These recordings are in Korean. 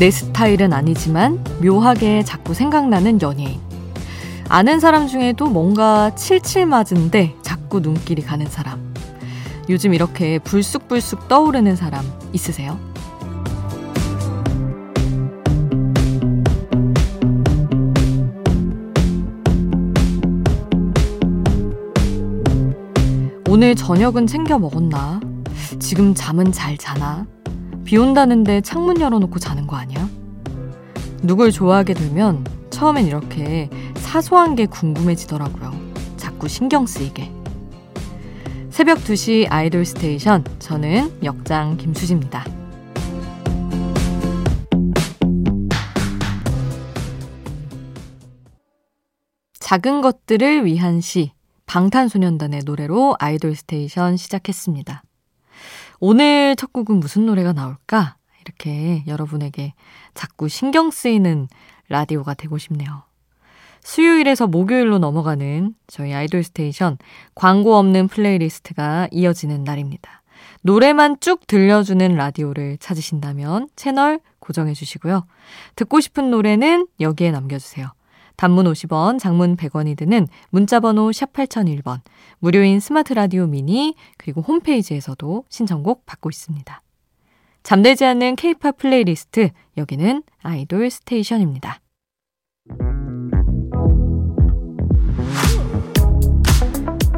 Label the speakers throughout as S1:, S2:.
S1: 확내 스타일은 아니지만 묘하게 자꾸 생각나는 연예인. 아는 사람 중에도 뭔가 칠칠 맞은데 자꾸 눈길이 가는 사람. 요즘 이렇게 불쑥불쑥 떠오르는 사람 있으세요? 오늘 저녁은 챙겨 먹었나? 지금 잠은 잘 자나? 비 온다는데 창문 열어놓고 자는 거 아니야? 누굴 좋아하게 되면 처음엔 이렇게 사소한 게 궁금해지더라고요. 자꾸 신경 쓰이게. 새벽 2시 아이돌 스테이션. 저는 역장 김수지입니다. 작은 것들을 위한 시. 방탄소년단의 노래로 아이돌 스테이션 시작했습니다. 오늘 첫 곡은 무슨 노래가 나올까? 이렇게 여러분에게 자꾸 신경 쓰이는 라디오가 되고 싶네요. 수요일에서 목요일로 넘어가는 저희 아이돌 스테이션 광고 없는 playlist가 이어지는 날입니다. 노래만 쭉 들려주는 라디오를 찾으신다면 채널 고정해 주시고요. 듣고 싶은 노래는 여기에 남겨주세요. 단문 50원, 장문 100원이 드는 문자번호 샵 8001번, 무료인 스마트 라디오 미니, 그리고 홈페이지에서도 신청곡 받고 있습니다. 잠들지 않는 케이팝 플레이리스트, 여기는 아이돌 스테이션입니다.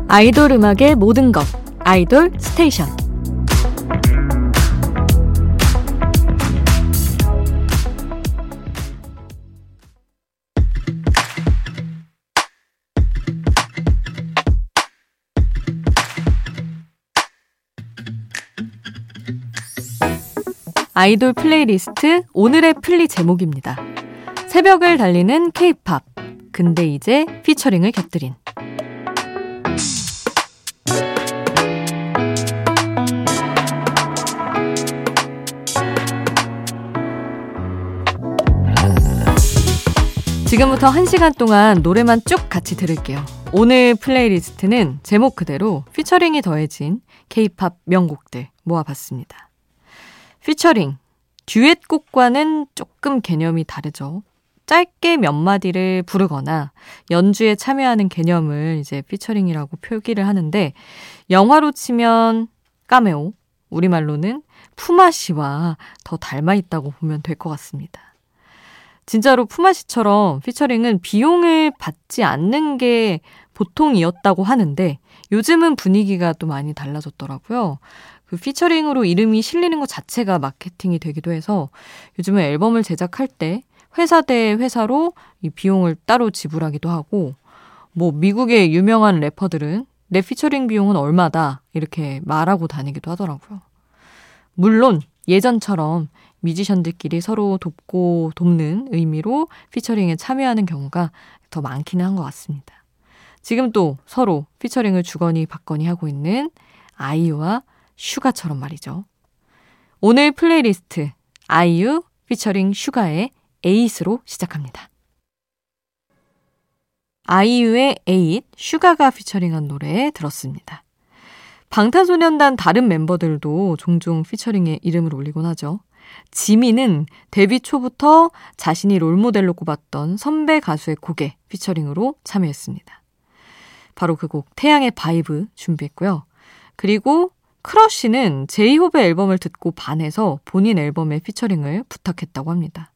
S1: 아이돌 음악의 모든 것, 아이돌 스테이션. 아이돌 플레이리스트 오늘의 플리 제목입니다. 새벽을 달리는 케이팝. 근데 이제 featuring을 곁들인. 지금부터 1시간 동안 노래만 쭉 같이 들을게요. 오늘 playlist는 제목 그대로 featuring이 더해진 케이팝 명곡들 모아봤습니다. 피처링. 듀엣곡과는 조금 개념이 다르죠. 짧게 몇 마디를 부르거나 연주에 참여하는 개념을 이제 featuring이라고 표기를 하는데 영화로 치면 카메오, 우리말로는 품앗이와 더 닮아 있다고 보면 될 것 같습니다. 진짜로 품앗이처럼 featuring은 비용을 받지 않는 게 보통이었다고 하는데 요즘은 분위기가 또 많이 달라졌더라고요. 그 피처링으로 이름이 실리는 것 자체가 마케팅이 되기도 해서 요즘은 앨범을 제작할 때 회사 대 회사로 이 비용을 따로 지불하기도 하고 뭐 미국의 유명한 래퍼들은 내 피처링 비용은 얼마다 이렇게 말하고 다니기도 하더라고요. 물론 예전처럼 뮤지션들끼리 서로 돕고 돕는 의미로 피처링에 참여하는 경우가 더 많기는 한 것 같습니다. 지금 또 서로 featuring을 주거니 받거니 하고 있는 아이유와 슈가처럼 말이죠. 오늘 플레이리스트 아이유 피처링 슈가의 에잇으로 시작합니다. 아이유의 에잇, 슈가가 featuring한 노래 들었습니다. 방탄소년단 다른 멤버들도 종종 featuring에 이름을 올리곤 하죠. 지민은 데뷔 초부터 자신이 role model로 꼽았던 선배 가수의 곡에 featuring으로 참여했습니다. 바로 그 곡 태양의 VIBE 준비했고요. 그리고 크러쉬는 제이홉의 앨범을 듣고 반해서 본인 앨범에 featuring을 부탁했다고 합니다.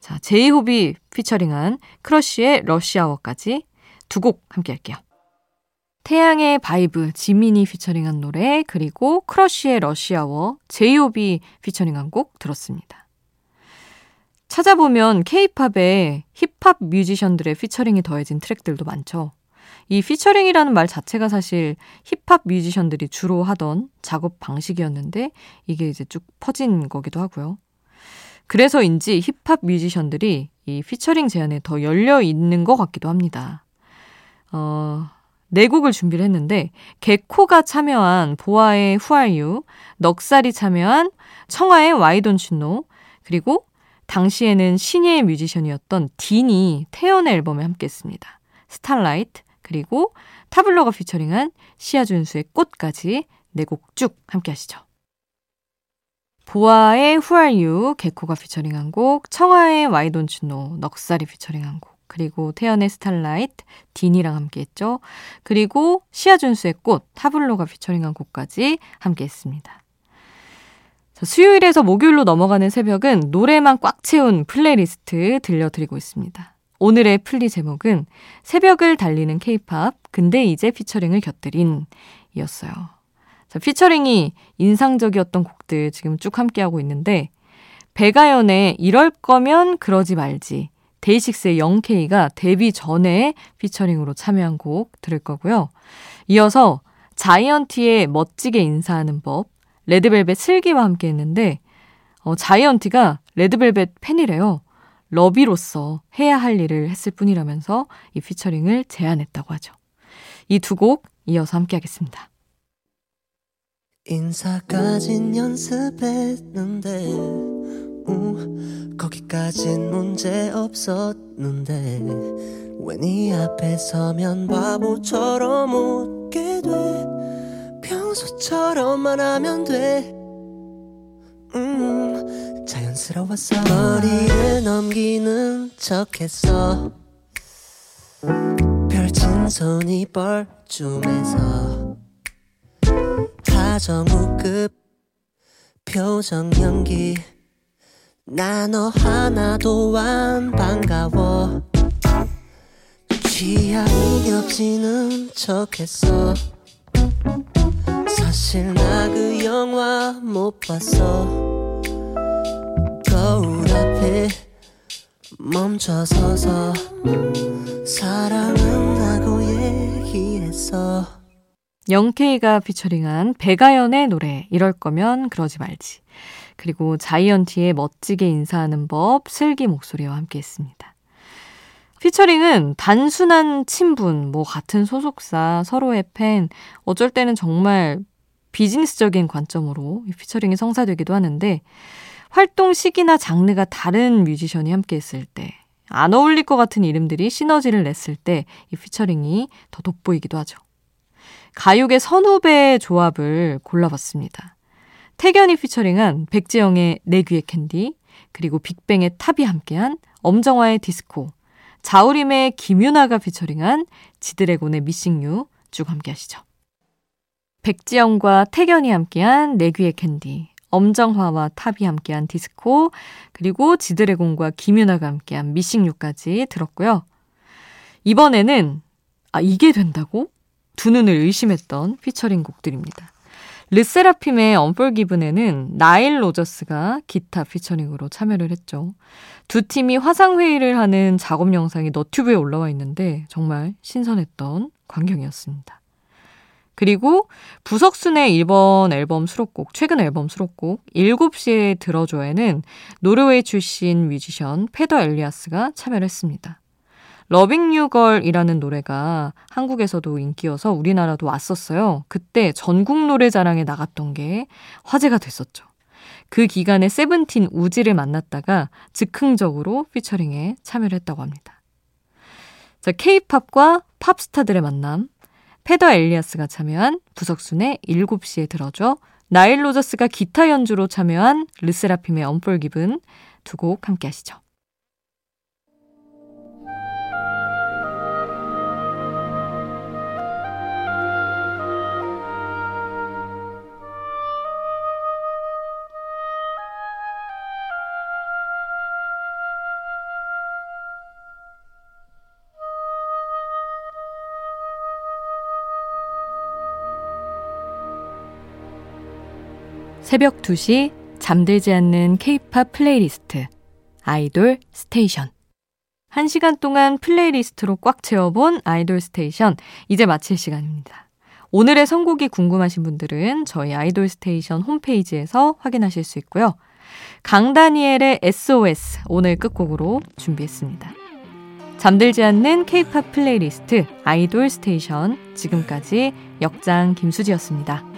S1: 자, 제이홉이 featuring한 크러쉬의 러시아워까지 두 곡 함께 할게요. 태양의 VIBE, 지민이 featuring한 노래, 그리고 크러쉬의 러시아워, 제이홉이 featuring한 곡 들었습니다. 찾아보면 케이팝에 힙합 뮤지션들의 featuring이 더해진 트랙들도 많죠. 이 featuring이라는 말 자체가 사실 힙합 뮤지션들이 주로 하던 작업 방식이었는데 이게 이제 쭉 퍼진 거기도 하고요. 그래서인지 힙합 뮤지션들이 이 피처링 제안에 더 열려 있는 것 같기도 합니다. 어, 네 곡을 준비를 했는데 개코가 참여한 보아의 Who Are You, 넉살이 참여한 청하의 Why Don't You Know, 그리고 당시에는 신예의 뮤지션이었던 딘이 태연의 앨범에 함께했습니다. Starlight, 그리고 타블로가 피처링한 시아준수의 꽃까지 네 곡 쭉 함께 하시죠. 보아의 Who Are You, 개코가 피처링한 곡, 청하의 Why Don't You Know, 넉살이 피처링한 곡, 그리고 태연의 Starlight, 딘이랑 함께 했죠. 그리고 시아준수의 꽃, 타블로가 피처링한 곡까지 함께 했습니다. 자, 수요일에서 목요일로 넘어가는 새벽은 노래만 꽉 채운 플레이리스트 들려드리고 있습니다. 오늘의 플리 제목은 새벽을 달리는 케이팝, 근데 이제 피처링을 곁들인 이었어요. 자, 피처링이 인상적이었던 곡들 지금 쭉 함께하고 있는데, 백아연의 이럴 거면 그러지 말지, 데이식스의 0K가 데뷔 전에 피처링으로 참여한 곡 들을 거고요. 이어서 자이언티의 멋지게 인사하는 법, 레드벨벳 슬기와 함께 했는데, 어, 자이언티가 레드벨벳 팬이래요. 러비로서 해야 할 일을 했을 뿐이라면서 이 피처링을 제안했다고 하죠. 이 두 곡 이어서 함께 하겠습니다. 인사까진 연습했는데 우, 거기까진 문제 없었는데 왜네 앞에 서면 바보처럼 웃게 돼 평소처럼만 하면 돼 음, 자연스러웠어. 머리를 넘기는 척했어. 펼친 손이 뻘쭘해서. 하정우급 표정 연기. 나 너 하나도 안 반가워. 취향이 없지는 척했어. 사실 나 그 영화 못 봤어 거울 앞에 멈춰서서 사랑은 나고 얘기했어 영케이가 피처링한 배가연의 노래 이럴 거면 그러지 말지 그리고 자이언티의 멋지게 인사하는 법 슬기 목소리와 함께 했습니다. 피처링은 단순한 친분, 뭐 같은 소속사, 서로의 팬, 어쩔 때는 정말 비즈니스적인 관점으로 피처링이 성사되기도 하는데 활동 시기나 장르가 다른 뮤지션이 함께 했을 때, 안 어울릴 것 같은 이름들이 시너지를 냈을 때 이 피처링이 더 돋보이기도 하죠. 가요계 선후배 조합을 골라봤습니다. 택연이 피처링한 백지영의 내 귀에 캔디, 그리고 빅뱅의 탑이 함께한 엄정화의 디스코, 자우림의 김윤아가 피처링한 지드래곤의 Missing You 쭉 함께 하시죠. 백지영과 택연이 함께한 내 귀에 캔디, 엄정화와 탑이 함께한 디스코, 그리고 지드래곤과 김윤아가 함께한 Missing You까지 들었고요. 이번에는 아 이게 된다고? 두 눈을 의심했던 피처링 곡들입니다. 르세라핌의 Unforgiven에는 나일 로저스가 기타 피처링으로 참여를 했죠. 두 팀이 화상회의를 하는 작업 영상이 너튜브에 올라와 있는데 정말 신선했던 광경이었습니다. 그리고 부석순의 일본 앨범 수록곡, 최근 앨범 수록곡 7시에 들어줘에는 노르웨이 출신 뮤지션 페더 엘리아스가 참여를 했습니다. Loving You Girl이라는 노래가 한국에서도 인기여서 우리나라도 왔었어요. 그때 전국 노래자랑에 나갔던 게 화제가 됐었죠. 그 기간에 세븐틴 우지를 만났다가 즉흥적으로 피처링에 참여를 했다고 합니다. 자, 케이팝과 팝스타들의 만남. 페더 엘리아스가 참여한 부석순의 7시에 들어줘 나일 로저스가 기타 연주로 참여한 르세라핌의 Unforgiven 두 곡 함께 하시죠. 새벽 2시 잠들지 않는 케이팝 플레이리스트 아이돌 스테이션 1시간 동안 플레이리스트로 꽉 채워본 아이돌 스테이션 이제 마칠 시간입니다. 오늘의 선곡이 궁금하신 분들은 저희 아이돌 스테이션 홈페이지에서 확인하실 수 있고요. 강다니엘의 SOS 오늘 끝곡으로 준비했습니다. 잠들지 않는 케이팝 플레이리스트 아이돌 스테이션 지금까지 역장 김수지였습니다.